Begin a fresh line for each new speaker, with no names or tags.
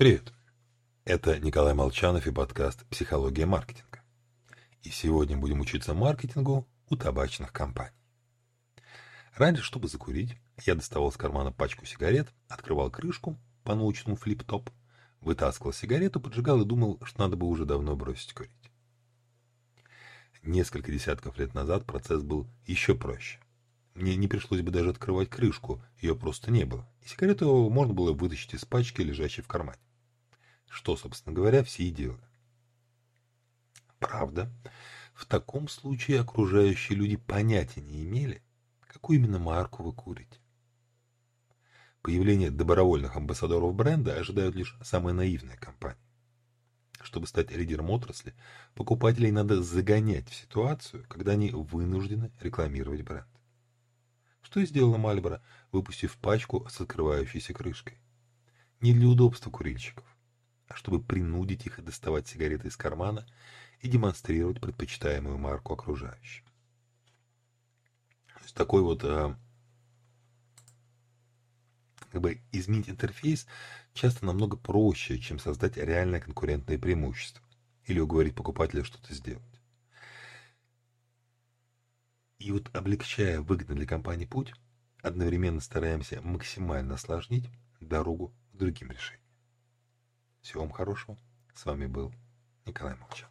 Привет! Это Николай Молчанов и подкаст «Психология маркетинга». И сегодня будем учиться маркетингу у табачных компаний. Раньше, чтобы закурить, я доставал из кармана пачку сигарет, открывал крышку по научному флип-топ, вытаскивал сигарету, поджигал и думал, что надо бы уже давно бросить курить. Несколько десятков лет назад процесс был еще проще. Мне не пришлось бы даже открывать крышку, ее просто не было, и сигарету можно было вытащить из пачки, лежащей в кармане. Что, собственно говоря, все и делали. Правда, в таком случае окружающие люди понятия не имели, какую именно марку вы курите. Появление добровольных амбассадоров бренда ожидают лишь самые наивные компании. Чтобы стать лидером отрасли, покупателей надо загонять в ситуацию, когда они вынуждены рекламировать бренд. Что и сделала Мальборо, выпустив пачку с открывающейся крышкой. Не для удобства курильщиков, чтобы принудить их доставать сигареты из кармана и демонстрировать предпочитаемую марку окружающим. То есть такой вот а, как бы изменить интерфейс часто намного проще, чем создать реальное конкурентное преимущество или уговорить покупателя что-то сделать. И вот облегчая выгодный для компании путь, одновременно стараемся максимально осложнить дорогу к другим решениям. Всего вам хорошего. С вами был Николай Молчан.